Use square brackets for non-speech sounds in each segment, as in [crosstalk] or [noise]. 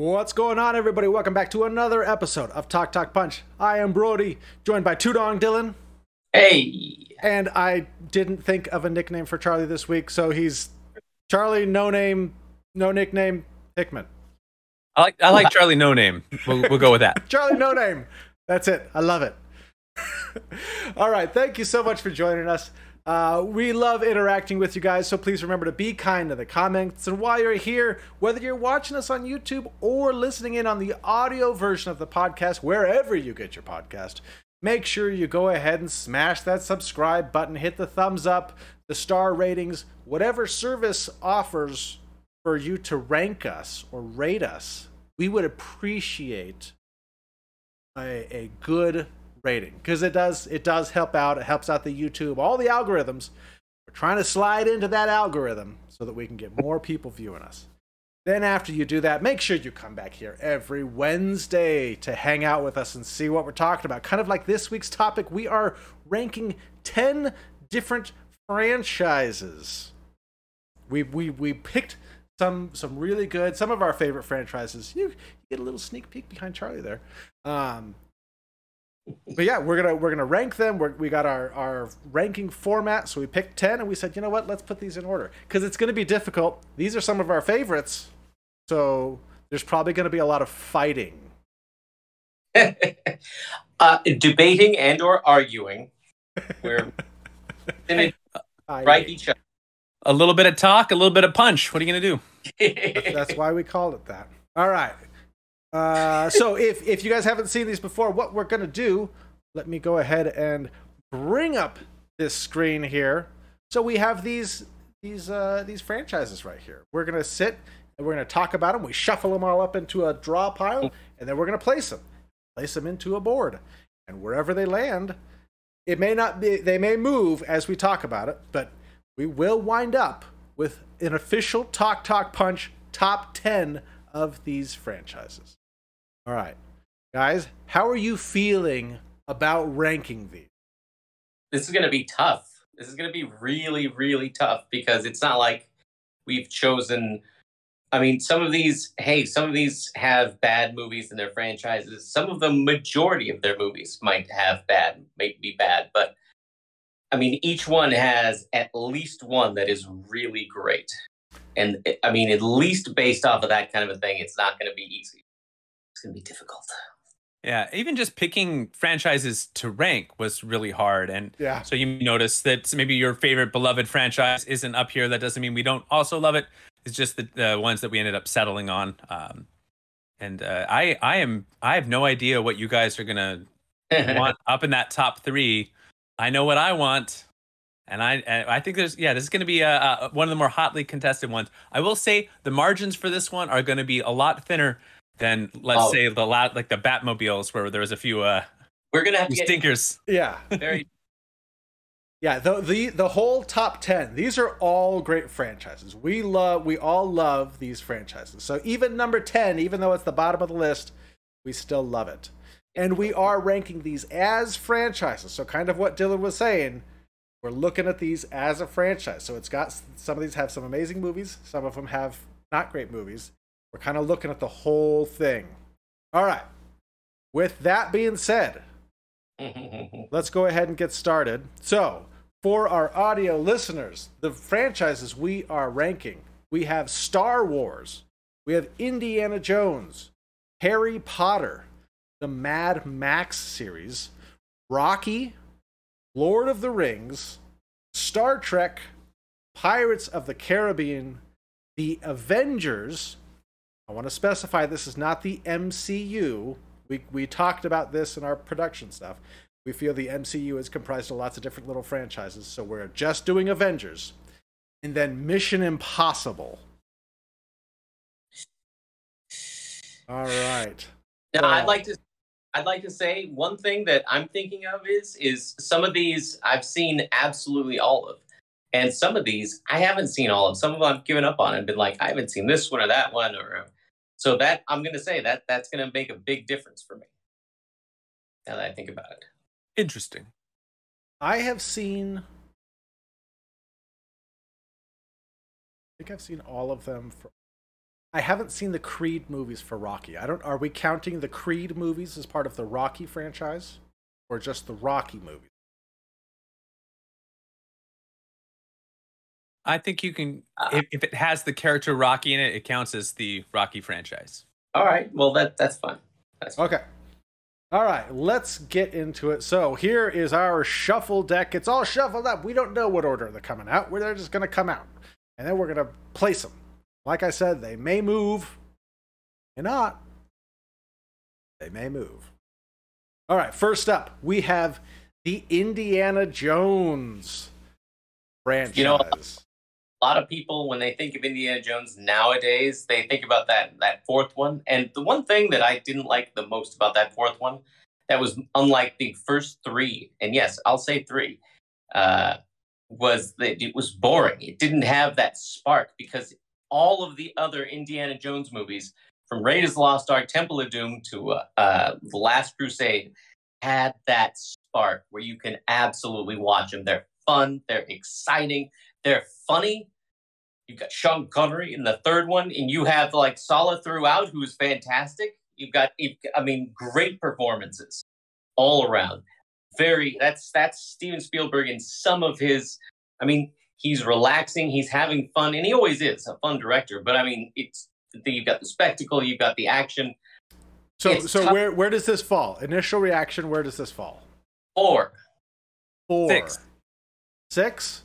What's going on, everybody? Welcome back to another episode of Talk Talk Punch. I am Brody, joined by Tudong Dylan. Hey. And I didn't think of a nickname for Charlie this week, so he's Charlie No Name, No Nickname Hickman. I like I like Charlie No Name. We'll, we'll go with that. [laughs] Charlie No Name. That's it. I love it. [laughs] All right. Thank you so much for joining us. Uh, we love interacting with you guys, so please remember to be kind to the comments. And while you're here, whether you're watching us on YouTube or listening in on the audio version of the podcast, wherever you get your podcast, make sure you go ahead and smash that subscribe button, hit the thumbs up, the star ratings, whatever service offers for you to rank us or rate us. We would appreciate a, a good rating because it does it does help out. It helps out the YouTube, all the algorithms. We're trying to slide into that algorithm so that we can get more people viewing us. Then after you do that, make sure you come back here every Wednesday to hang out with us and see what we're talking about. Kind of like this week's topic, we are ranking 10 different franchises. We we we picked some some really good, some of our favorite franchises. You, you get a little sneak peek behind Charlie there. Um, but yeah, we're gonna we're gonna rank them. We're, we got our our ranking format, so we picked ten, and we said, you know what, let's put these in order because it's gonna be difficult. These are some of our favorites, so there's probably gonna be a lot of fighting. [laughs] uh, debating and or arguing. We're [laughs] gonna right each other. A little bit of talk, a little bit of punch. What are you gonna do? that's, that's why we called it that. All right. Uh, so if if you guys haven't seen these before, what we're gonna do? Let me go ahead and bring up this screen here. So we have these these uh, these franchises right here. We're gonna sit and we're gonna talk about them. We shuffle them all up into a draw pile, and then we're gonna place them, place them into a board, and wherever they land, it may not be they may move as we talk about it, but we will wind up with an official Talk Talk Punch top ten of these franchises. All right. Guys, how are you feeling about ranking these? This is going to be tough. This is going to be really, really tough because it's not like we've chosen. I mean, some of these, hey, some of these have bad movies in their franchises. Some of the majority of their movies might have bad, might be bad, but I mean, each one has at least one that is really great. And I mean, at least based off of that kind of a thing, it's not going to be easy it's going to be difficult. Yeah, even just picking franchises to rank was really hard. And yeah. so you notice that maybe your favorite beloved franchise isn't up here. That doesn't mean we don't also love it. It's just the, the ones that we ended up settling on. Um, and uh, I, I am, I have no idea what you guys are gonna [laughs] want up in that top three. I know what I want, and I, I think there's, yeah, this is gonna be a, a, one of the more hotly contested ones. I will say the margins for this one are gonna be a lot thinner than let's oh. say the la- like the Batmobiles where there was a few uh we're gonna have to stinkers. Get, yeah. [laughs] Very Yeah, the, the the whole top 10. These are all great franchises. We love we all love these franchises. So even number 10, even though it's the bottom of the list, we still love it. And we are ranking these as franchises. So kind of what Dylan was saying, we're looking at these as a franchise. So it's got some of these have some amazing movies, some of them have not great movies. We're kind of looking at the whole thing. All right. With that being said, [laughs] let's go ahead and get started. So, for our audio listeners, the franchises we are ranking we have Star Wars, we have Indiana Jones, Harry Potter, the Mad Max series, Rocky, Lord of the Rings, Star Trek, Pirates of the Caribbean, The Avengers, I want to specify this is not the MCU. We, we talked about this in our production stuff. We feel the MCU is comprised of lots of different little franchises, so we're just doing Avengers. And then Mission Impossible. All right. Now, I'd like to I'd like to say one thing that I'm thinking of is is some of these I've seen absolutely all of. And some of these I haven't seen all of. Some of them I've given up on and been like, I haven't seen this one or that one or so that I'm going to say that that's going to make a big difference for me. Now that I think about it. Interesting. I have seen. I think I've seen all of them. For, I haven't seen the Creed movies for Rocky. I don't. Are we counting the Creed movies as part of the Rocky franchise, or just the Rocky movies? I think you can. Uh, if, if it has the character Rocky in it, it counts as the Rocky franchise. All right. Well, that that's fine. That's fine. okay. All right, let's get into it. So here is our shuffle deck. It's all shuffled up. We don't know what order they're coming out. They're just going to come out, and then we're going to place them. Like I said, they may move, may not. They may move. All right, first up, we have the Indiana Jones franchise. You know, a lot of people when they think of Indiana Jones nowadays, they think about that that fourth one. And the one thing that I didn't like the most about that fourth one, that was unlike the first three, and yes, I'll say three, uh, was that it was boring. It didn't have that spark because all of the other Indiana Jones movies, from Raiders of the Lost Ark, Temple of Doom to uh, uh, The Last Crusade, had that spark where you can absolutely watch them. They're fun, they're exciting, they're funny. You've got Sean Connery in the third one, and you have like Sallah throughout, who's fantastic. You've got, I mean, great performances all around. Very, that's that's Steven Spielberg in some of his. I mean, he's relaxing, he's having fun, and he always is a fun director. But I mean, it's the thing you've got the spectacle, you've got the action. So, it's so tough. where where does this fall? Initial reaction. Where does this fall? Four. Four. Six. Six.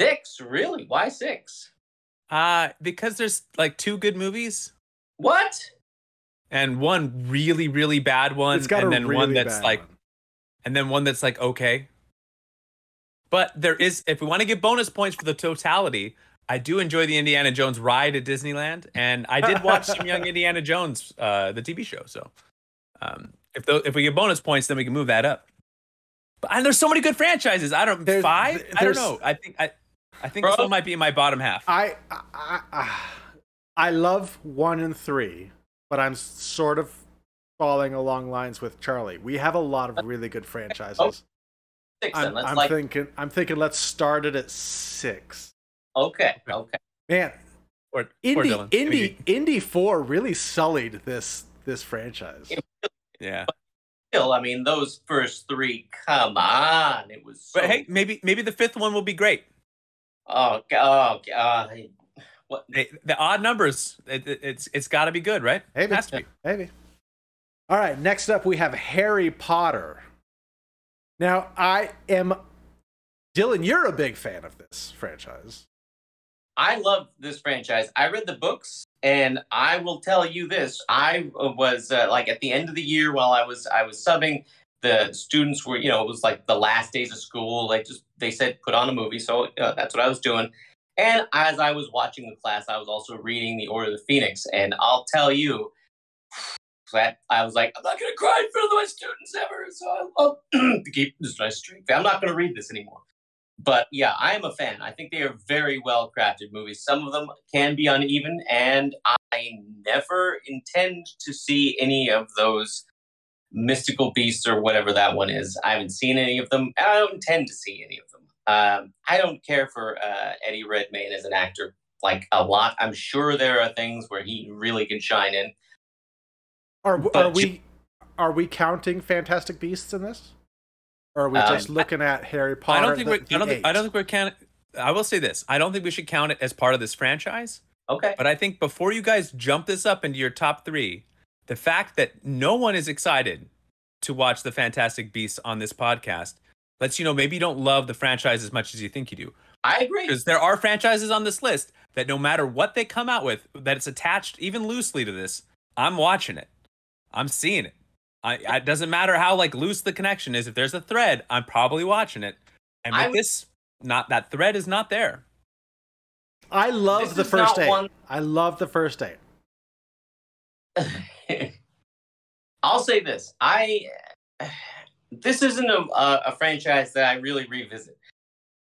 Six, really? Why six? Uh, because there's like two good movies. What? And one really, really bad one, and then really one that's like, one. and then one that's like okay. But there is, if we want to get bonus points for the totality, I do enjoy the Indiana Jones ride at Disneyland, and I did watch some Young [laughs] Indiana Jones, uh, the TV show. So, um, if the, if we get bonus points, then we can move that up. But and there's so many good franchises. I don't there's, five. There's, I don't know. I think I I think Bro, this one might be my bottom half. I, I, I I love one and three, but I'm sort of falling along lines with Charlie. We have a lot of really good franchises. Oh, six, I'm, I'm like... thinking. I'm thinking. Let's start it at six. Okay. Okay. Man, or, Indy, or Indy, Indy Four really sullied this this franchise. Yeah. Still, I mean, those first three. Come on, it was. So... But hey, maybe maybe the fifth one will be great. Oh, oh God. What? the odd numbers. It, it, it's it's got to be good, right? Maybe. Has to be. Maybe. All right. Next up, we have Harry Potter. Now, I am Dylan. You're a big fan of this franchise. I love this franchise. I read the books, and I will tell you this: I was uh, like at the end of the year while I was I was subbing the students were, you know, it was like the last days of school. Like just they said, put on a movie. So uh, that's what I was doing. And as I was watching the class, I was also reading The Order of the Phoenix. And I'll tell you that I was like, I'm not going to cry in front of my students ever. So I'll, I'll keep this. I'm not going to read this anymore. But yeah, I am a fan. I think they are very well crafted movies. Some of them can be uneven, and I never intend to see any of those mystical beasts or whatever that one is. I haven't seen any of them. I don't intend to see any of them. Um, I don't care for uh, Eddie Redmayne as an actor like a lot. I'm sure there are things where he really can shine in. Are, are we are we counting Fantastic Beasts in this? Or are we just um, looking at Harry Potter? I don't think the, we're. I don't think, I don't think we're counting. I will say this: I don't think we should count it as part of this franchise. Okay. But I think before you guys jump this up into your top three, the fact that no one is excited to watch the Fantastic Beasts on this podcast lets you know maybe you don't love the franchise as much as you think you do. I agree. Because there are franchises on this list that no matter what they come out with, that it's attached even loosely to this, I'm watching it. I'm seeing it. I, it doesn't matter how like loose the connection is. If there's a thread, I'm probably watching it. And with I, this, not that thread is not there. I love the first eight. One... I love the first eight. [laughs] I'll say this: I this isn't a, a franchise that I really revisit.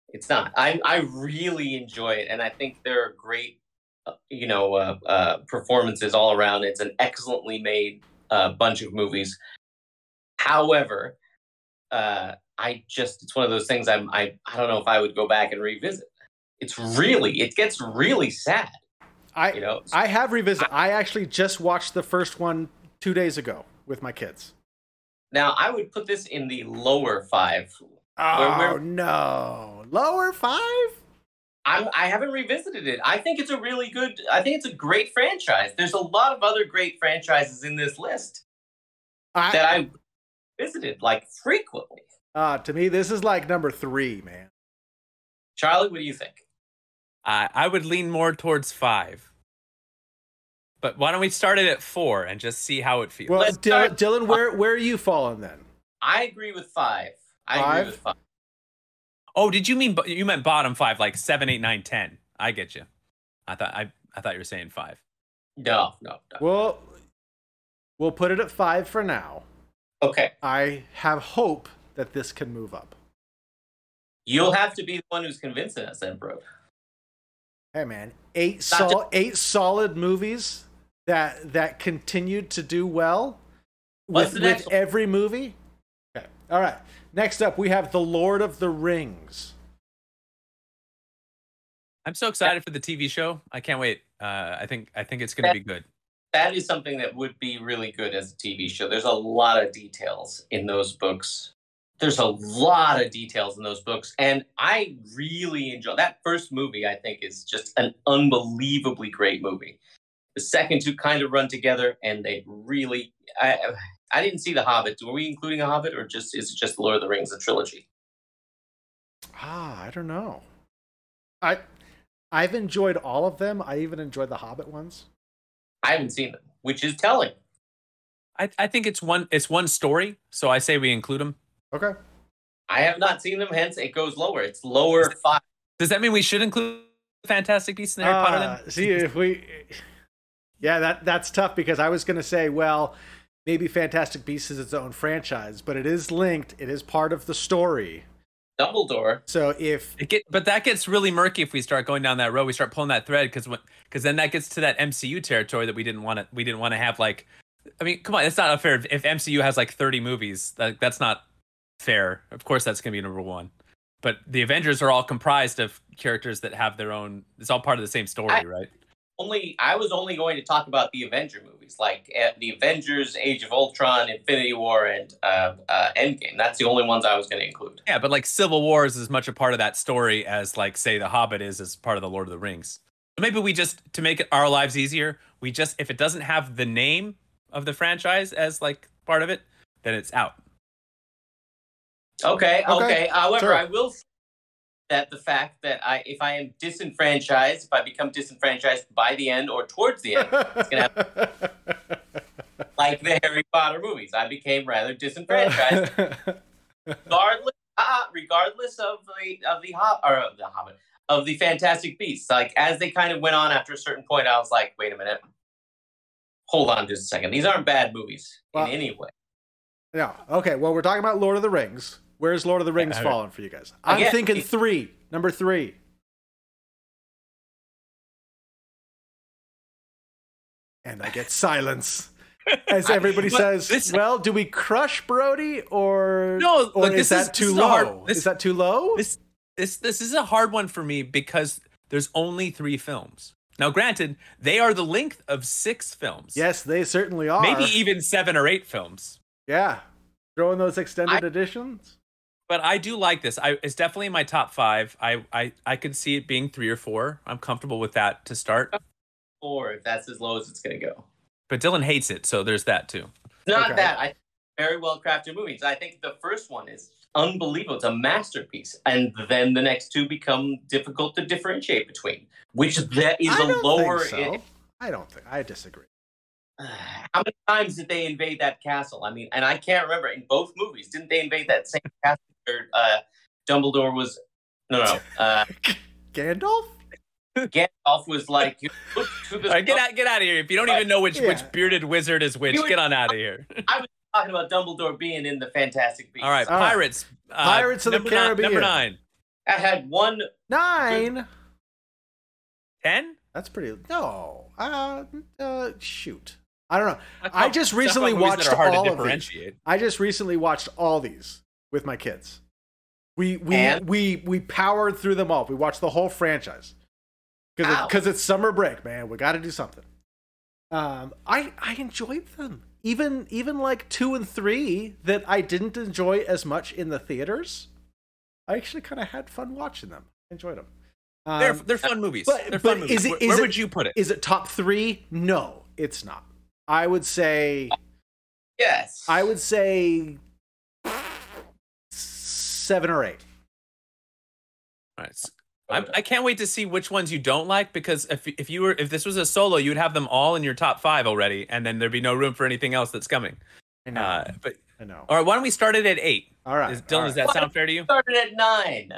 It's not. I I really enjoy it, and I think there are great, uh, you know, uh, uh, performances all around. It's an excellently made uh, bunch of movies. However, uh, I just it's one of those things. I'm I I don't know if I would go back and revisit. It's really it gets really sad. I you know, I have revisited. I, I actually just watched the first one two days ago with my kids. Now I would put this in the lower five. Oh where, where, no, lower five. I'm, I haven't revisited it. I think it's a really good. I think it's a great franchise. There's a lot of other great franchises in this list I, that I visited like frequently. Uh, to me, this is like number three, man. Charlie, what do you think? Uh, I would lean more towards five. But why don't we start it at four and just see how it feels? Well, Dylan, Dylan, where where are you falling then? I agree with five. I five? agree with five. Oh, did you mean you meant bottom five, like seven, eight, nine, ten? I get you. I thought I I thought you were saying five. No, no, no. Well, we'll put it at five for now. Okay. I have hope that this can move up. You'll have to be the one who's convincing us, then, bro. Hey, man, eight sol- eight solid movies that that continued to do well with, with every movie. Okay, all right. Next up, we have The Lord of the Rings. I'm so excited for the TV show. I can't wait. Uh, I think I think it's going to be good. That is something that would be really good as a TV show. There's a lot of details in those books there's a lot of details in those books and i really enjoy that first movie i think is just an unbelievably great movie. The second two kind of run together and they really i i didn't see the hobbit. Were we including a hobbit or just is it just lord of the rings a trilogy? Ah i don't know. I i've enjoyed all of them. I even enjoyed the hobbit ones. I haven't seen them which is telling. I, I think it's one it's one story, so I say we include them. Okay. I have not seen them, hence it goes lower. It's lower five. Does that mean we should include Fantastic Beasts in Harry uh, Potter? Then? See, if we, yeah, that that's tough because I was going to say, well, maybe Fantastic Beasts is its own franchise, but it is linked. It is part of the story. Dumbledore. So if it get, but that gets really murky if we start going down that road. We start pulling that thread because because then that gets to that MCU territory that we didn't want to. We didn't want to have like. I mean, come on, it's not fair. If MCU has like 30 movies, that, that's not fair. Of course, that's going to be number one. But the Avengers are all comprised of characters that have their own. It's all part of the same story, I, right? Only I was only going to talk about the Avenger movies, like uh, the Avengers, Age of Ultron, Infinity War, and uh, uh, Endgame. That's the only ones I was going to include. Yeah, but like Civil War is as much a part of that story as like say The Hobbit is as part of the Lord of the Rings. So maybe we just to make our lives easier, we just if it doesn't have the name of the franchise as like part of it, then it's out. Okay, okay. okay. However, sure. I will say that the fact that I, if I am disenfranchised, if I become disenfranchised by the end or towards the end, it's gonna happen. [laughs] like the Harry Potter movies. I became rather disenfranchised, [laughs] regardless, uh, regardless of the of the Hob- or of the Hobbit of the Fantastic Beasts. Like as they kind of went on after a certain point, I was like, wait a minute, hold on just a second. These aren't bad movies well, in any way. Yeah. Okay. Well, we're talking about Lord of the Rings. Where's Lord of the Rings falling for you guys? I'm Again, thinking three. Number three. And I get silence. [laughs] As everybody says, this, well, do we crush Brody or no? Or look, is that is, too low? Hard, this, is that too low? This this this is a hard one for me because there's only three films. Now, granted, they are the length of six films. Yes, they certainly are. Maybe even seven or eight films. Yeah, throw in those extended I, editions. But I do like this. I it's definitely in my top five. I I I could see it being three or four. I'm comfortable with that to start. Four, if that's as low as it's gonna go. But Dylan hates it, so there's that too. Not okay. that. I very well crafted movies. I think the first one is unbelievable. It's a masterpiece, and then the next two become difficult to differentiate between. Which that is I a lower. So. I don't think. I disagree. How many times did they invade that castle? I mean, and I can't remember in both movies. Didn't they invade that same [laughs] castle where uh, Dumbledore was? No, no. Uh, [laughs] Gandalf. Gandalf was like, right, get out, get out of here! If you don't even know which yeah. which bearded wizard is which, get on out of here. [laughs] I was talking about Dumbledore being in the Fantastic Beasts. All right, pirates. Uh, pirates of the Caribbean. number nine. I had one nine. Ten. That's pretty. No. Uh, uh shoot. I don't know. I, I just recently watched all of these. I just recently watched all these with my kids. We we and? we we powered through them all. We watched the whole franchise. because it's summer break, man. We got to do something. Um, I I enjoyed them. Even even like two and three that I didn't enjoy as much in the theaters. I actually kind of had fun watching them. enjoyed them. Um, they're they're fun movies. But, they're fun movies. Is it, is Where it, would you put it? Is it top three? No, it's not. I would say yes. I would say seven or eight. All right. I'm, I can not wait to see which ones you don't like because if if you were if this was a solo, you'd have them all in your top five already, and then there'd be no room for anything else that's coming. I know. Uh, but I know. All right, why don't we start it at eight? All right, Is, Dylan, all right. does that sound fair to you? Started at nine.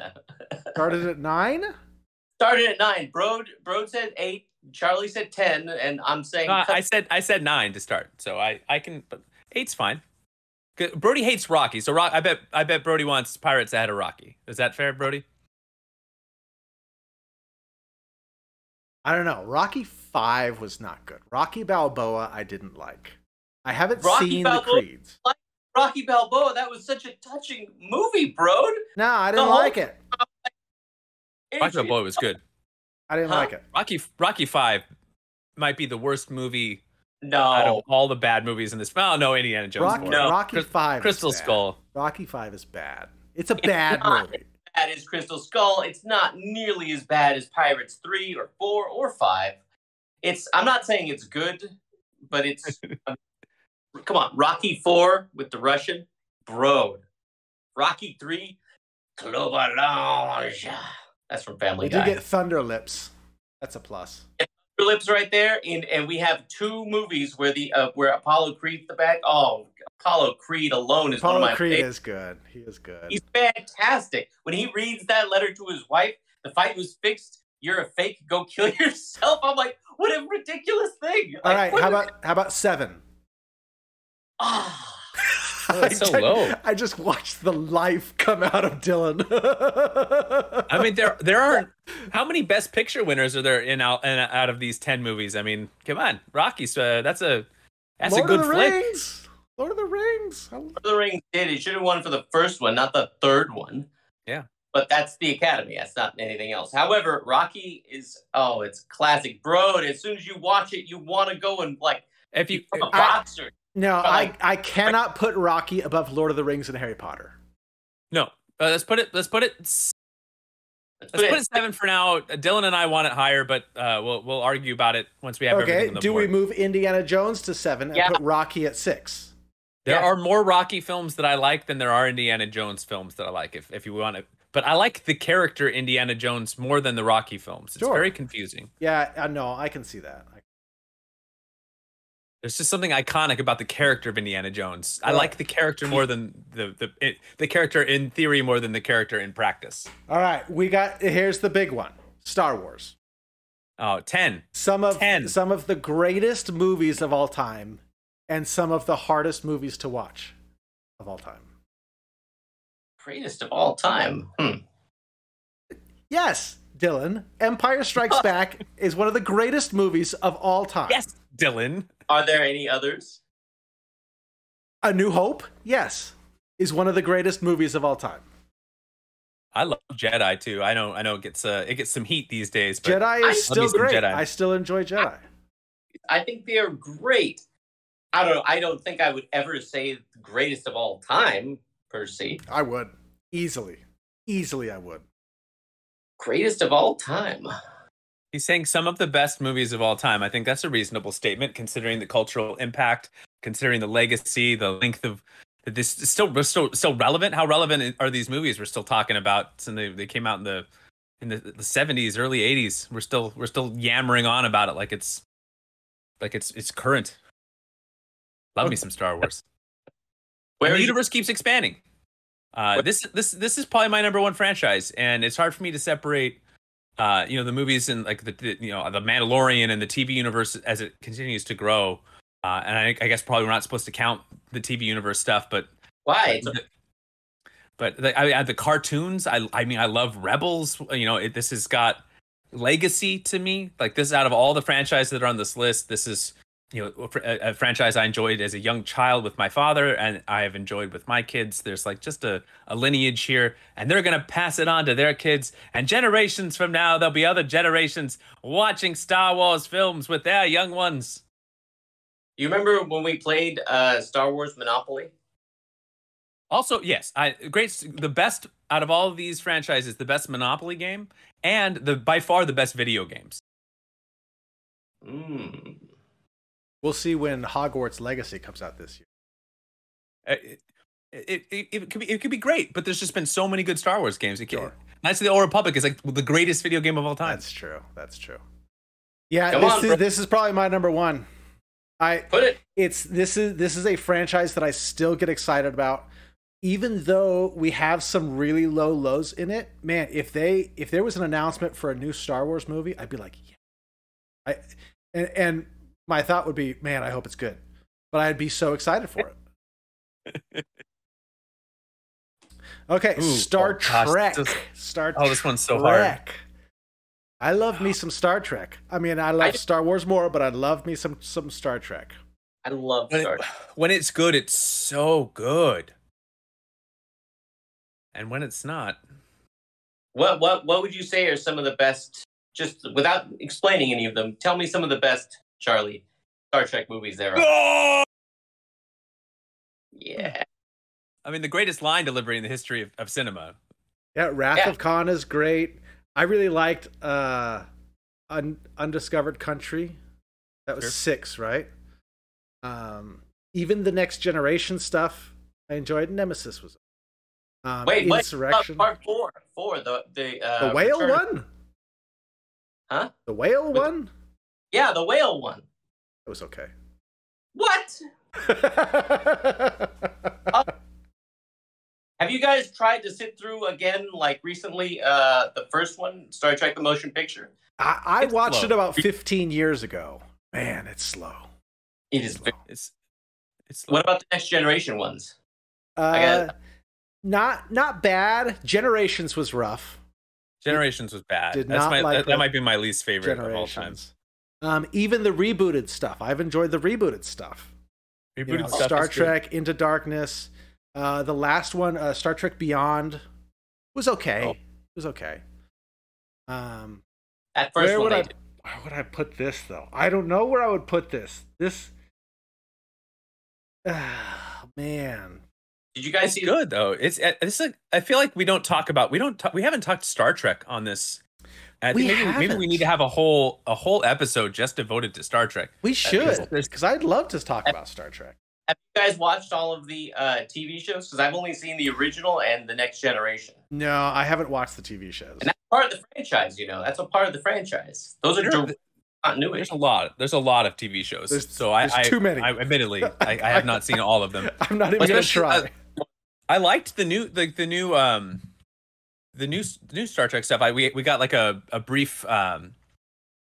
started at nine. Started at nine. Bro, Bro said eight. Charlie said ten, and I'm saying. Uh, I said I said nine to start, so I I can. But eight's fine. Brody hates Rocky, so Rock. I bet I bet Brody wants Pirates ahead of Rocky. Is that fair, Brody? I don't know. Rocky Five was not good. Rocky Balboa, I didn't like. I haven't Rocky seen Balboa, the Creeds. Rocky Balboa, that was such a touching movie, bro. No, I didn't like it. Rocky Balboa was good. I didn't huh? like it. Rocky Rocky Five might be the worst movie. No, out of all the bad movies in this. Well, no, Indiana Jones. Rocky, no. Rocky Five. Crystal Skull. Rocky Five is bad. It's a it's bad movie bad as Crystal Skull. It's not nearly as bad as Pirates 3 or 4 or 5. It's I'm not saying it's good, but it's [laughs] come on, Rocky 4 with the Russian, bro. Rocky 3, Club Orange. That's from Family we Guy. Get Thunder Lips. That's a plus. Thunder Lips right there, and and we have two movies where the uh, where Apollo Creed the back. Oh Apollo Creed alone is Apollo one of my Creed favorites. is good. He is good. He's fantastic. When he reads that letter to his wife, the fight was fixed. You're a fake. Go kill [laughs] yourself. I'm like, what a ridiculous thing. All like, right, how about how about seven? Ah. Oh, [laughs] it's so low. I just watched the life come out of Dylan. [laughs] I mean, there there aren't how many Best Picture winners are there in out in, out of these ten movies? I mean, come on, Rocky's uh, that's a that's Lord a good of the flick. Rings. Lord of the Rings. Lord of the Rings did. He should have won for the first one, not the third one. Yeah. But that's the Academy. That's not anything else. However, Rocky is oh, it's classic, bro. As soon as you watch it, you want to go and like if you a boxer. No, like, I I cannot put Rocky above Lord of the Rings and Harry Potter. No, uh, let's put it. Let's put it Let's, put, put it, seven for now. Dylan and I want it higher, but uh, we'll we'll argue about it once we have everything. okay. Do board. we move Indiana Jones to seven and yeah. put Rocky at six? There are more Rocky films that I like than there are Indiana Jones films that I like. If if you want to, but I like the character Indiana Jones more than the Rocky films. It's sure. very confusing. Yeah, I know. I can see that. There's just something iconic about the character of Indiana Jones. I like the character more than the the it, the character in theory more than the character in practice. All right, we got here's the big one. Star Wars. Oh, 10. Some of 10. some of the greatest movies of all time and some of the hardest movies to watch of all time. Greatest of all time. Hmm. Yes, Dylan. Empire Strikes [laughs] Back is one of the greatest movies of all time. Yes, Dylan. Are there any others? A New Hope, yes, is one of the greatest movies of all time. I love Jedi too. I know, I know, it gets uh, it gets some heat these days. But Jedi is still great. Jedi. I still enjoy Jedi. I think they are great. I don't know. I don't think I would ever say the greatest of all time per se. I would easily, easily. I would. Greatest of all time. He's saying some of the best movies of all time. I think that's a reasonable statement, considering the cultural impact, considering the legacy, the length of this is still still still relevant. How relevant are these movies? We're still talking about, and they, they came out in the in the, 70s, early 80s. We're still we're still yammering on about it like it's like it's it's current. Love me some Star Wars. Where the universe keeps expanding. Uh, this this this is probably my number one franchise, and it's hard for me to separate, uh, you know, the movies and like the, the, you know the Mandalorian and the TV universe as it continues to grow. Uh, and I, I, guess probably we're not supposed to count the TV universe stuff, but why? But, but the, I, the cartoons, I I mean, I love Rebels. You know, it, this has got legacy to me. Like this, out of all the franchises that are on this list, this is you know a, a, franchise I enjoyed as a young child with my father, and I have enjoyed with my kids. There's like just a, a lineage here, and they're gonna pass it on to their kids, and generations from now there'll be other generations watching Star Wars films with their young ones. You remember when we played uh, Star Wars Monopoly? Also, yes, I great the best out of all of these franchises, the best Monopoly game, and the by far the best video games. Mm. We'll see when Hogwarts Legacy comes out this year. Uh, it, it, it, it, could be it could be great, but there's just been so many good Star Wars games. It sure. Knights of the Old Republic is like the greatest video game of all time. That's true. That's true. Yeah, this, on, is, this is probably my number one. I put it. It's this is this is a franchise that I still get excited about, even though we have some really low lows in it. Man, if they if there was an announcement for a new Star Wars movie, I'd be like, yeah. I and and my thought would be, man, I hope it's good. But I'd be so excited for it. [laughs] okay, Ooh, oh, Star oh, Trek. Gosh, Star Oh, this one's so Trek. hard. I love me some Star Trek. I mean, I love I, Star Wars more, but I love me some some Star Trek. I love when Star it, [laughs] when it's good, it's so good. And when it's not, what what what would you say are some of the best? Just without explaining any of them, tell me some of the best Charlie Star Trek movies there are. Yeah. I mean, the greatest line delivery in the history of, of cinema. Yeah, Wrath yeah. of Khan is great. I really liked uh, Un- Undiscovered Country. That was sure. six, right? Um, even the Next Generation stuff, I enjoyed. Nemesis was. Um, wait, Insurrection. Wait, part four, four, the the uh, the whale return. one. Huh? The whale With, one. Yeah, the whale one. It was okay. What? [laughs] uh, have you guys tried to sit through again, like recently, uh, the first one, Star Trek: The Motion Picture? I, I watched slow. it about 15 years ago. Man, it's slow. It is. Slow. It's. It's. Slow. What about the next generation ones? Uh, not not bad. Generations was rough. Generations was bad. Did That's not my, like that, that might be my least favorite of all time. Um, even the rebooted stuff. I've enjoyed the rebooted stuff. Rebooted you know, stuff Star Trek good. Into Darkness. Uh, the last one, uh, Star Trek Beyond, was okay. Oh. It was okay. Um, At first, where would I did. where would I put this though? I don't know where I would put this. This, uh, [sighs] man. Did you guys it's see? Good though. It's it's like I feel like we don't talk about we don't talk, we haven't talked Star Trek on this I think maybe, maybe we need to have a whole a whole episode just devoted to Star Trek. We should, because I'd love to talk about Star Trek. Have you guys watched all of the uh, TV shows? Because I've only seen the original and the Next Generation. No, I haven't watched the TV shows. And that's part of the franchise. You know, that's a part of the franchise. Those are direct continuity. There's a lot. There's a lot of TV shows. There's, so I, I, too many. I, admittedly, I, I, have not seen all of them. [laughs] I'm not even going to try. Uh, I liked the new, the, the new. um the new the new Star Trek stuff. I we we got like a a brief um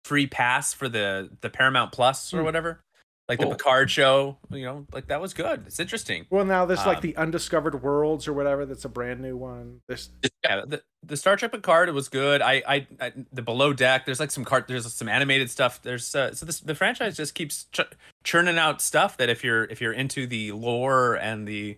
free pass for the the Paramount Plus or mm. whatever. Like cool. the Picard show, you know, like that was good. It's interesting. Well, now there's um, like the Undiscovered Worlds or whatever. That's a brand new one. There's yeah, the, the Star Trek Picard was good. I, I, I the Below Deck. There's like some cart. There's some animated stuff. There's uh, so this the franchise just keeps ch- churning out stuff that if you're if you're into the lore and the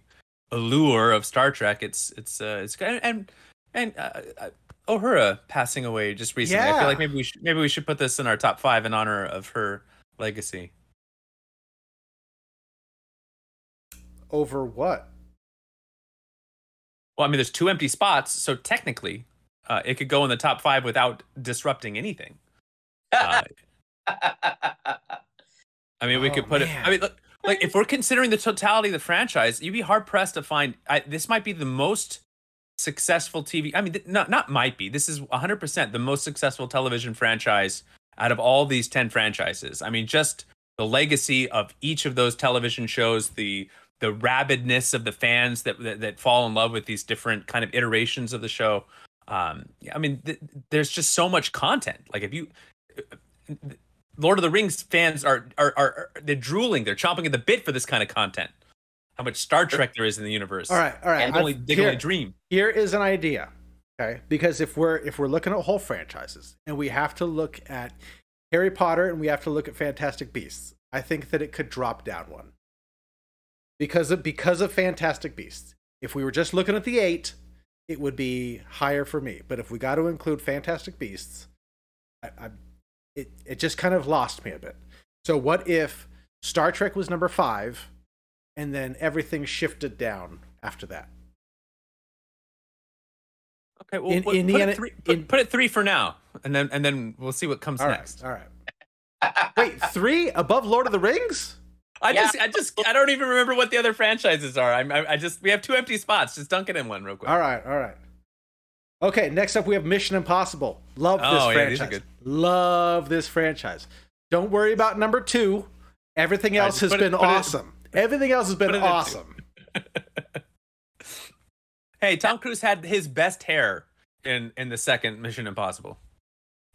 allure of Star Trek, it's it's uh, it's good and and uh, uh, Uhura passing away just recently. Yeah. I feel like maybe we should maybe we should put this in our top five in honor of her legacy. Over what? Well, I mean, there's two empty spots, so technically, uh, it could go in the top five without disrupting anything. [laughs] Uh, I mean, we oh, could put man. it. I mean, look, like if we're considering the totality of the franchise, you'd be hard pressed to find. I, this might be the most successful TV. I mean, not not might be. This is 100% the most successful television franchise out of all these 10 franchises. I mean, just the legacy of each of those television shows, the the rabidness of the fans that that, that fall in love with these different kind of iterations of the show. Um, I mean, th- there's just so much content. Like if you Lord of the Rings fans are, are are, are they're drooling, they're chomping at the bit for this kind of content how much Star Trek there is in the universe. All right, all right. And only, they can only dream. Here is an idea. Okay, because if we're if we're looking at whole franchises and we have to look at Harry Potter and we have to look at Fantastic Beasts, I think that it could drop down one because of because of Fantastic Beasts. If we were just looking at the eight, it would be higher for me. But if we got to include Fantastic Beasts, I, I, it it just kind of lost me a bit. So what if Star Trek was number five, and then everything shifted down after that? Okay, well, in, put, Indiana, put, it three, put, in, put, it three for now, and then and then we'll see what comes all next. Right, all right. Wait, three above Lord of the Rings? I yeah. just, I just, I don't even remember what the other franchises are. I'm, I, I just, we have two empty spots. Just dunk it in one real quick. All right, all right. Okay, next up we have Mission Impossible. Love this oh, franchise. Yeah, Love this franchise. Don't worry about number two. Everything else right, has been it, awesome. It, Everything else has been awesome. [laughs] hey, Tom Cruise had his best hair in in the second Mission Impossible.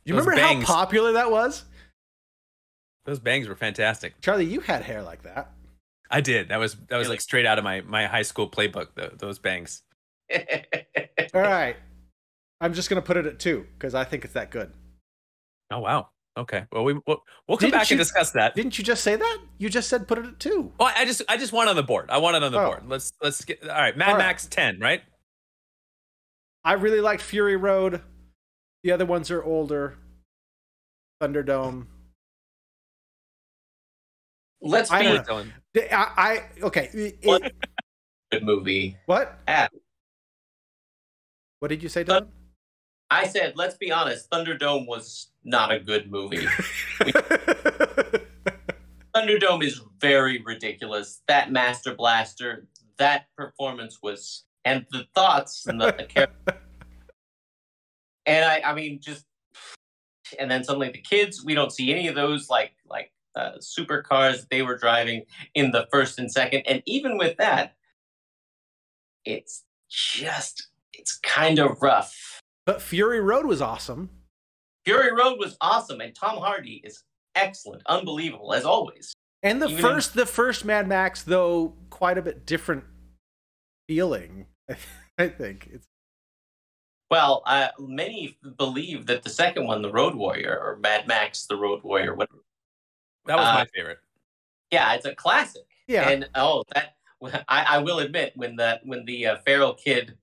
You Those remember bangs, how popular that was? Those bangs were fantastic. Charlie, you had hair like that. I did. That was that was like straight out of my my high school playbook. The, those bangs. [laughs] All right, I'm just gonna put it at two because I think it's that good. Oh wow. Okay. Well, we we'll, we'll come didn't back you, and discuss that. Didn't you just say that? You just said put it at two. Well, I just I just want on the board. I want it on the oh. board. Let's let's get all right. Mad all Max right. ten, right? I really liked Fury Road. The other ones are older. Thunderdome. Let's be. I, I, I okay. It, good movie. What? Ah. What did you say, Don? I said, let's be honest. Thunderdome was not a good movie. [laughs] Thunderdome is very ridiculous. That Master Blaster, that performance was, and the thoughts and the, the character. [laughs] and I, I mean, just, and then suddenly the kids, we don't see any of those like like uh, supercars they were driving in the first and second, and even with that, it's just it's kind of rough. But Fury Road was awesome. Fury Road was awesome, and Tom Hardy is excellent, unbelievable as always. And the Even first, in... the first Mad Max, though, quite a bit different feeling. [laughs] I think it's. Well, uh, many believe that the second one, the Road Warrior, or Mad Max, the Road Warrior, whatever. That was uh, my favorite. Yeah, it's a classic. Yeah. And oh, that [laughs] I, I will admit when the when the uh, feral kid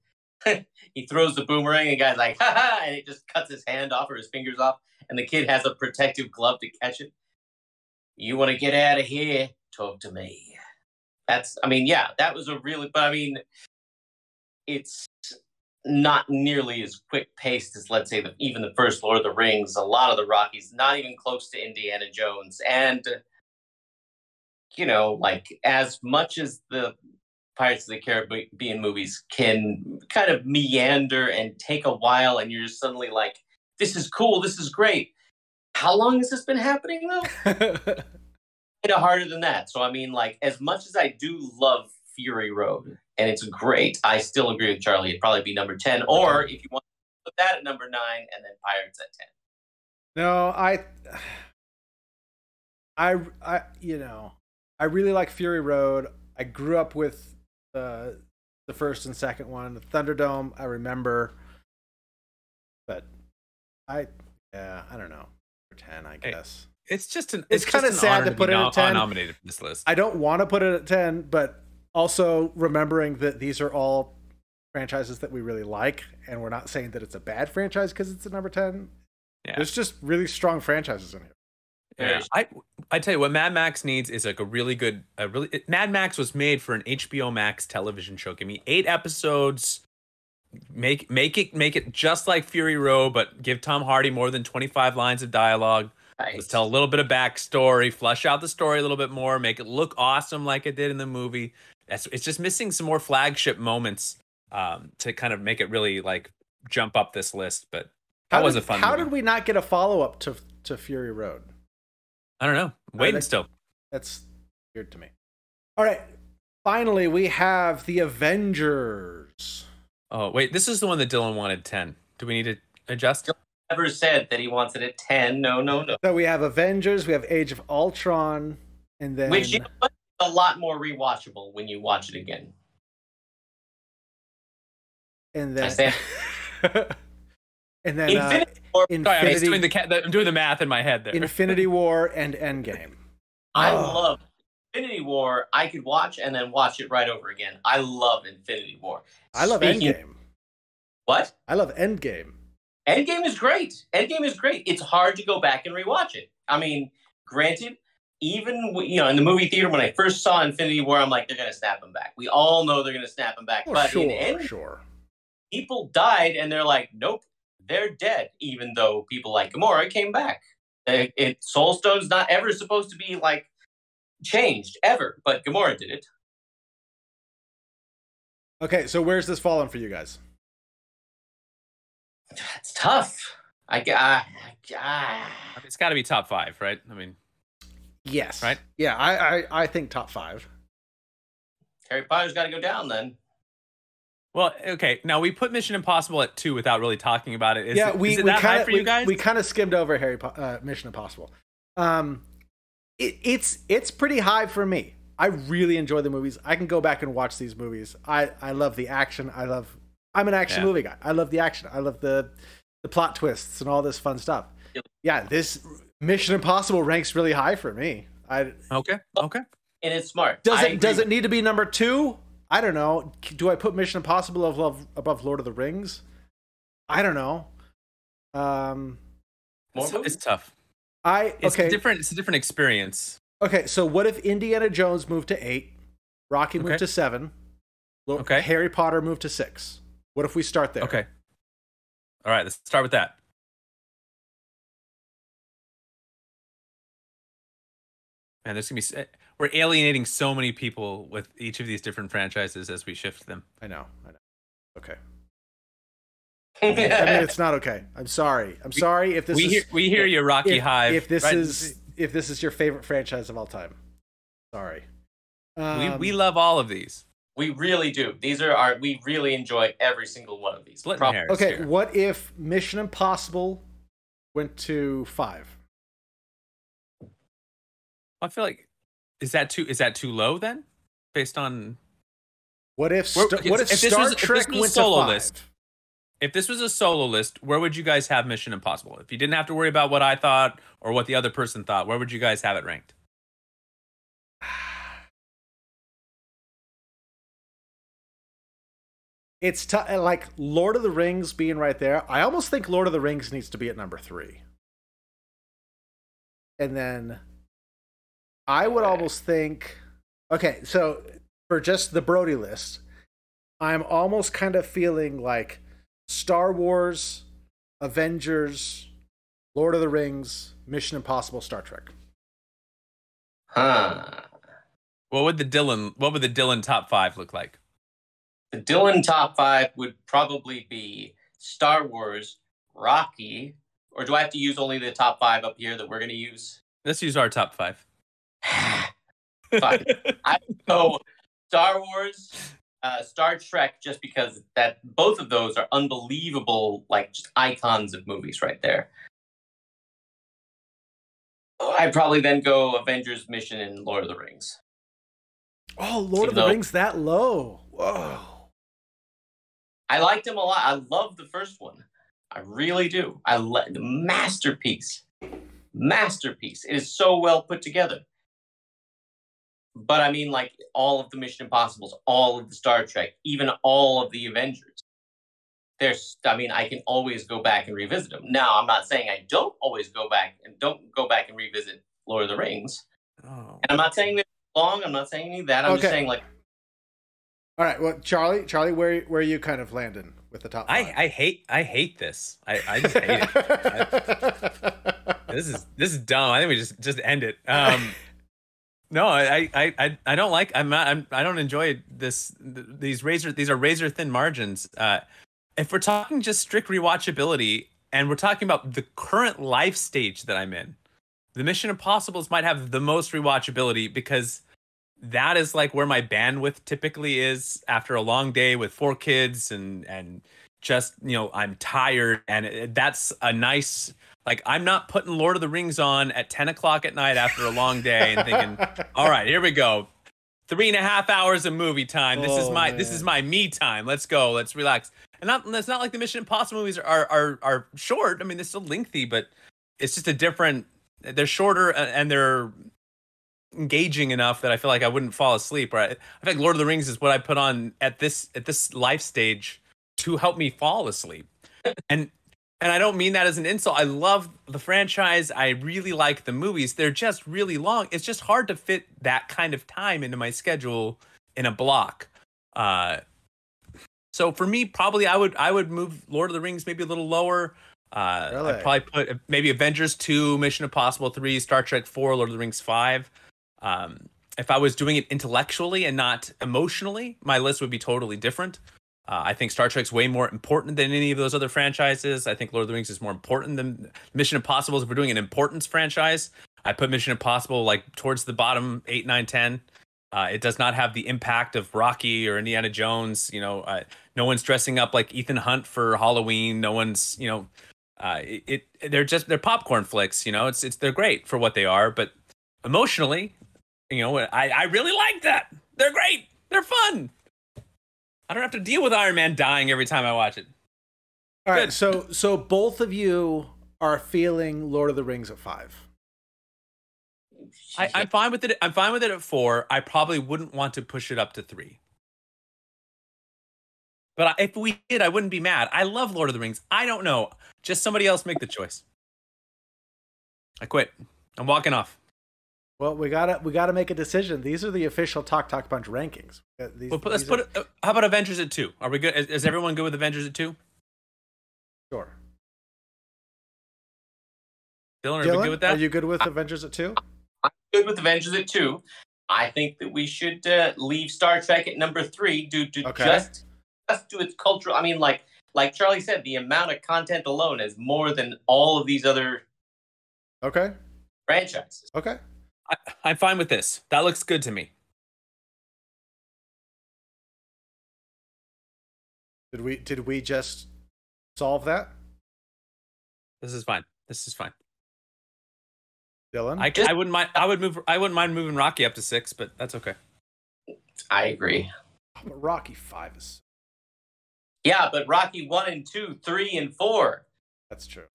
[laughs] he throws the boomerang and guy's like, ha ha, and it just cuts his hand off or his fingers off, and the kid has a protective glove to catch it. You want to get out of here? Talk to me. That's, I mean, yeah, that was a really, but I mean, it's not nearly as quick paced as, let's say, the, even the first Lord of the Rings. A lot of the Rockies, not even close to Indiana Jones. And, you know, like as much as the Pirates of the Caribbean movies can kind of meander and take a while, and you're just suddenly like, "This is cool. This is great." How long has this been happening though? [laughs] kind of harder than that. So I mean, like, as much as I do love Fury Road, and it's great, I still agree with Charlie. It'd probably be number ten, or if you want to put that at number nine, and then Pirates at ten. No, I, [sighs] I, I, you know, I really like Fury Road. I grew up with the the first and second one. The Thunderdome, I remember, but I yeah, I don't know. For ten, I guess. It's just an. It's, it's kind of sad to put it at ten. Nominated for this list. I don't want to put it at ten, but also remembering that these are all franchises that we really like, and we're not saying that it's a bad franchise because it's a number ten. Yeah. There's just really strong franchises in here. Yeah, I I tell you what, Mad Max needs is like a really good, a really it, Mad Max was made for an HBO Max television show. Give me eight episodes, make make it make it just like Fury Road, but give Tom Hardy more than twenty five lines of dialogue. Nice. Let's tell a little bit of backstory, flush out the story a little bit more, make it look awesome like it did in the movie. That's it's just missing some more flagship moments um, to kind of make it really like jump up this list. But that how was did, a fun. How movie. did we not get a follow up to to Fury Road? I don't know. Waiting still. That's weird to me. All right. Finally, we have the Avengers. Oh wait, this is the one that Dylan wanted ten. Do we need to adjust? Never said that he wants it at ten. No, no, no. So we have Avengers. We have Age of Ultron, and then which is a lot more rewatchable when you watch it again. And then. [laughs] and then uh, Infinity War. Infinity, Sorry, I'm doing the, I'm doing the math in my head there. Infinity War and Endgame. I love Infinity War. I could watch and then watch it right over again. I love Infinity War. I love Speaking, Endgame. What? I love Endgame. Endgame is great. Endgame is great. It's hard to go back and rewatch it. I mean, granted, even you know in the movie theater when I first saw Infinity War, I'm like, they're gonna snap him back. We all know they're gonna snap him back. Oh, but sure, in Endgame, sure. people died, and they're like, nope, they're dead. Even though people like Gamora came back. It, it Soul Stone's not ever supposed to be like changed ever, but Gamora did it. Okay, so where's this falling for you guys? It's tough. I, I, I it's got to be top five, right? I mean, yes, right? Yeah, I, I, I think top five. Harry Potter's got to go down then. Well, okay. Now we put Mission Impossible at two without really talking about it. Is yeah, it, we is it we that kinda, high for we, you guys? We kind of skimmed over Harry po- uh, Mission Impossible. Um, it, it's it's pretty high for me. I really enjoy the movies. I can go back and watch these movies. I I love the action. I love. I'm an action yeah. movie guy. I love the action. I love the the plot twists and all this fun stuff. Yeah, this Mission Impossible ranks really high for me. I okay okay. And it's smart. Does it does it need to be number two? I don't know. Do I put Mission Impossible above, above Lord of the Rings? I don't know. Um, it's, it's tough. I okay. It's different. It's a different experience. Okay, so what if Indiana Jones moved to eight, Rocky moved okay. to seven, okay, Harry Potter moved to six? What if we start there? Okay. All right, let's start with that. And there's gonna be eh, we're alienating so many people with each of these different franchises as we shift them. I know. I know. Okay. [laughs] I mean, it's not okay. I'm sorry. I'm sorry if this we is. Hear, we hear you, Rocky if, Hive. If this right? is if this is your favorite franchise of all time, sorry. Um, we we love all of these. We really do. These are our. We really enjoy every single one of these. Prop- okay, here. what if Mission Impossible went to five? I feel like is that too is that too low then, based on what if Star, what if, if Star was, Trek if went solo to five? list? If this was a solo list, where would you guys have Mission Impossible? If you didn't have to worry about what I thought or what the other person thought, where would you guys have it ranked? [sighs] It's t- uh, like Lord of the Rings being right there. I almost think Lord of the Rings needs to be at number three. And then I would almost think, okay, so for just the Brody list, I'm almost kind of feeling like Star Wars, Avengers, Lord of the Rings, Mission Impossible, Star Trek. Huh. What would the Dylan? What would the Dylan top five look like? The Dylan top five would probably be Star Wars, Rocky, or do I have to use only the top five up here that we're going to use? Let's use our top five. [sighs] I go Star Wars, uh, Star Trek, just because that both of those are unbelievable, like just icons of movies right there. I'd probably then go Avengers Mission and Lord of the Rings. Oh, Lord Even of the though, Rings that low. Whoa. I liked him a lot. I love the first one. I really do. I the masterpiece. Masterpiece. It is so well put together. But I mean, like all of the Mission Impossibles, all of the Star Trek, even all of the Avengers. There's, I mean, I can always go back and revisit them. Now, I'm not saying I don't always go back and don't go back and revisit Lord of the Rings. Oh. And I'm not saying that long. I'm not saying any of that. I'm okay. just saying like. All right. Well, Charlie, Charlie, where where are you kind of landing with the top? Five? I I hate I hate this. I I just hate it. [laughs] I, this is this is dumb. I think we just just end it. Um, [laughs] no, I, I, I, don't like. I'm not. I'm. I don't enjoy this. These razor. These are razor thin margins. Uh, if we're talking just strict rewatchability, and we're talking about the current life stage that I'm in, the Mission Impossible's might have the most rewatchability because that is like where my bandwidth typically is after a long day with four kids and and just you know I'm tired, and that's a nice like I'm not putting Lord of the Rings on at 10 o'clock at night after a long day and thinking, [laughs] all right, here we go. Three and a half hours of movie time. This oh, is my man. this is my me time. Let's go. Let's relax. And not it's not like the Mission Impossible movies are are are short. I mean, they're still lengthy, but it's just a different. They're shorter and they're engaging enough that I feel like I wouldn't fall asleep. Right? I think Lord of the Rings is what I put on at this at this life stage to help me fall asleep. and and I don't mean that as an insult. I love the franchise. I really like the movies. They're just really long. It's just hard to fit that kind of time into my schedule in a block. Uh, so for me, probably I would I would move Lord of the Rings maybe a little lower. Uh, really? I'd probably put maybe Avengers two, Mission Impossible three, Star Trek four, Lord of the Rings five. Um, if I was doing it intellectually and not emotionally, my list would be totally different. Uh, I think Star Trek's way more important than any of those other franchises. I think Lord of the Rings is more important than Mission Impossible. If we're doing an importance franchise, I put Mission Impossible like towards the bottom eight, nine, ten. Uh, it does not have the impact of Rocky or Indiana Jones. You know, uh, no one's dressing up like Ethan Hunt for Halloween. No one's, you know, uh, it, it, They're just they're popcorn flicks. You know, it's it's they're great for what they are, but emotionally, you know, I I really like that. They're great. They're fun. I don't have to deal with Iron Man dying every time I watch it. All right, Good. so so both of you are feeling Lord of the Rings at five. I, am fine with it. I'm fine with it at four. I probably wouldn't want to push it up to three. But if we did, I wouldn't be mad. I love Lord of the Rings. I don't know. Just somebody else make the choice. I quit. I'm walking off. Well, we gotta we gotta make a decision. These are the official Talk Talk Punch rankings. Uh, these, well, let's put. Are... It, uh, how about Avengers at two? Are we good? Is, is everyone good with Avengers at two? Sure. Dylan, are Dylan, we good with that? Are you good with I, Avengers at two? I'm good with Avengers at two. I think that we should uh, leave Star Trek at number three due to okay. just just to its cultural. I mean, like like Charlie said, the amount of content alone is more than all of these other okay franchises. Okay, I, I'm fine with this. That looks good to me. Did we did we just solve that? This is fine. This is fine. Dylan, I, I wouldn't mind. I would move. I wouldn't mind moving Rocky up to six, but that's okay. I agree. But Rocky five is. Yeah, but Rocky one and two, three and four. That's true.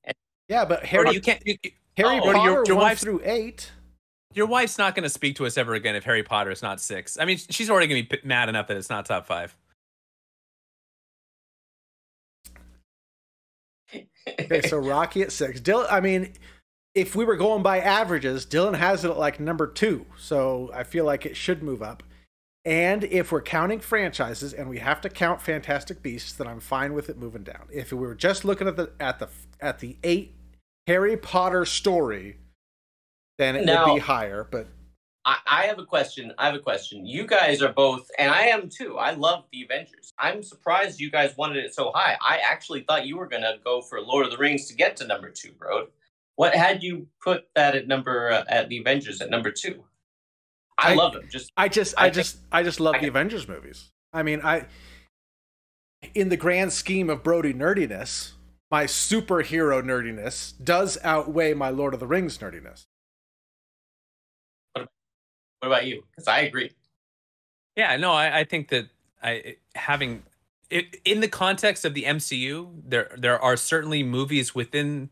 yeah, but Harry, you can't. You, Harry oh, Potter your, your one through eight. Your wife's not going to speak to us ever again if Harry Potter is not six. I mean, she's already going to be mad enough that it's not top five. okay, so Rocky at six. Dylan, I mean, if we were going by averages, Dylan has it at like number two. So I feel like it should move up. And if we're counting franchises and we have to count Fantastic Beasts, then I'm fine with it moving down. If we were just looking at the at the at the eight Harry Potter story, then it now, would be higher. But I, I have a question. I have a question. You guys are both, and I am too. I love the Avengers. I'm surprised you guys wanted it so high. I actually thought you were gonna go for Lord of the Rings to get to number two, bro. What had you put that at number uh, at the Avengers at number two? I, I love them. Just I just I, I just I just love I the Avengers movies. I mean, I in the grand scheme of Brody nerdiness, my superhero nerdiness does outweigh my Lord of the Rings nerdiness. What about you? Because I agree. Yeah, no, I, I think that I having it, in the context of the MCU, there there are certainly movies within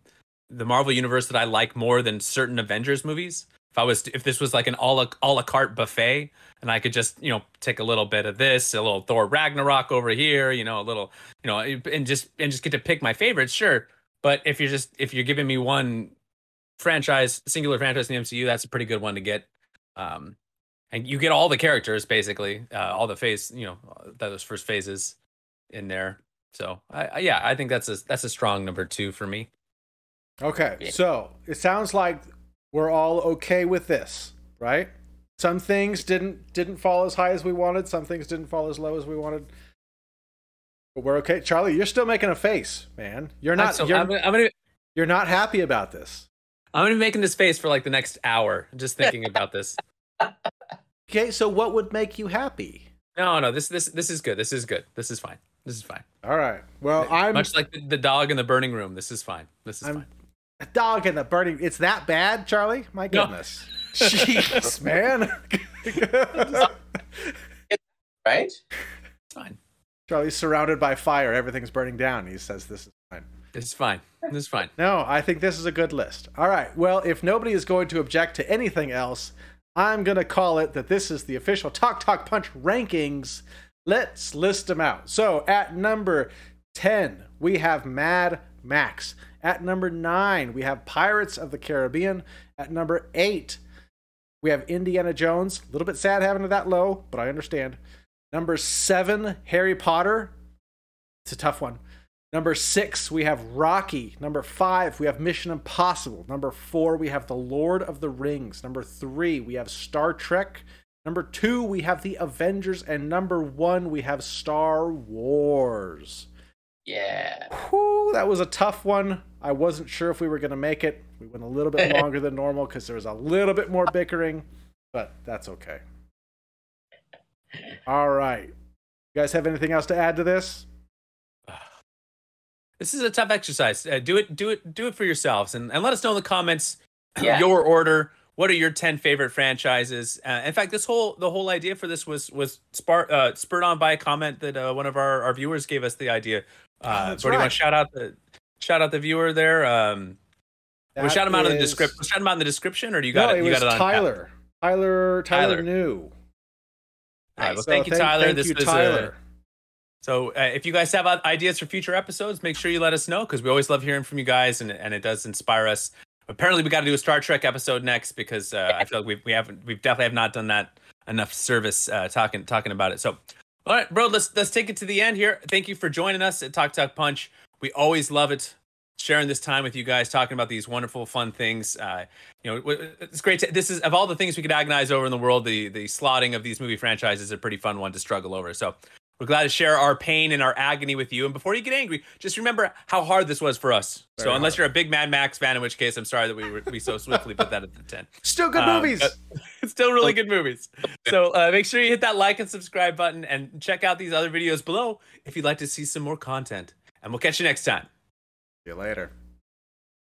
the Marvel universe that I like more than certain Avengers movies. If I was, if this was like an a la, a la carte buffet, and I could just, you know, take a little bit of this, a little Thor Ragnarok over here, you know, a little, you know, and just and just get to pick my favorites, sure. But if you're just if you're giving me one franchise, singular franchise in the MCU, that's a pretty good one to get. Um, and you get all the characters basically, uh, all the phase, you know, those first phases in there. So I, I, yeah, I think that's a that's a strong number two for me. Okay, yeah. so it sounds like we're all okay with this, right? Some things didn't didn't fall as high as we wanted. Some things didn't fall as low as we wanted. But we're okay. Charlie, you're still making a face, man. You're not. you're, I'm, I'm gonna, you're not happy about this. I'm gonna be making this face for like the next hour, just thinking about this. [laughs] Okay, so what would make you happy? No, no, this this this is good. This is good. This is fine. This is fine. All right. Well, I'm much like the, the dog in the burning room. This is fine. This is I'm, fine. A dog in the burning. It's that bad, Charlie? My goodness. No. Jeez, [laughs] man. [laughs] right? It's fine. Charlie's surrounded by fire. Everything's burning down. He says this is fine. It's fine. It's fine. No, I think this is a good list. All right. Well, if nobody is going to object to anything else, I'm going to call it that this is the official Talk Talk Punch rankings. Let's list them out. So at number 10, we have Mad Max. At number 9, we have Pirates of the Caribbean. At number 8, we have Indiana Jones. A little bit sad having it that low, but I understand. Number 7, Harry Potter. It's a tough one. Number six, we have Rocky. Number five, we have Mission Impossible. Number four, we have The Lord of the Rings. Number three, we have Star Trek. Number two, we have The Avengers. And number one, we have Star Wars. Yeah. Whew, that was a tough one. I wasn't sure if we were going to make it. We went a little bit [laughs] longer than normal because there was a little bit more bickering, but that's okay. All right. You guys have anything else to add to this? This is a tough exercise. Uh, do it, do it, do it for yourselves, and, and let us know in the comments [clears throat] yeah. your order. What are your ten favorite franchises? Uh, in fact, this whole the whole idea for this was was spar- uh, spurred on by a comment that uh, one of our, our viewers gave us the idea. Uh, oh, Brody, right. want to shout out the shout out the viewer there? Um, we shout him out in the description. We shout him out in the description, or do you got no, it? You got it on Tyler. Tyler. Tyler. Tyler knew. All right. Well, so thank you, Tyler. Thank this you, Tyler. So uh, if you guys have ideas for future episodes, make sure you let us know because we always love hearing from you guys and, and it does inspire us. Apparently, we got to do a Star Trek episode next because uh, I feel like we we haven't we definitely have not done that enough service uh, talking talking about it. So, all right, bro, let's let's take it to the end here. Thank you for joining us at Talk Talk Punch. We always love it sharing this time with you guys, talking about these wonderful, fun things. Uh, you know, it's great. To, this is of all the things we could agonize over in the world, the the slotting of these movie franchises is a pretty fun one to struggle over. So we're glad to share our pain and our agony with you. And before you get angry, just remember how hard this was for us. Very so, unless you're a big Mad Max fan, in which case I'm sorry that we we so swiftly put that at the ten. Still good um, movies. [laughs] still really good movies. So uh, make sure you hit that like and subscribe button and check out these other videos below if you'd like to see some more content. And we'll catch you next time. See you later.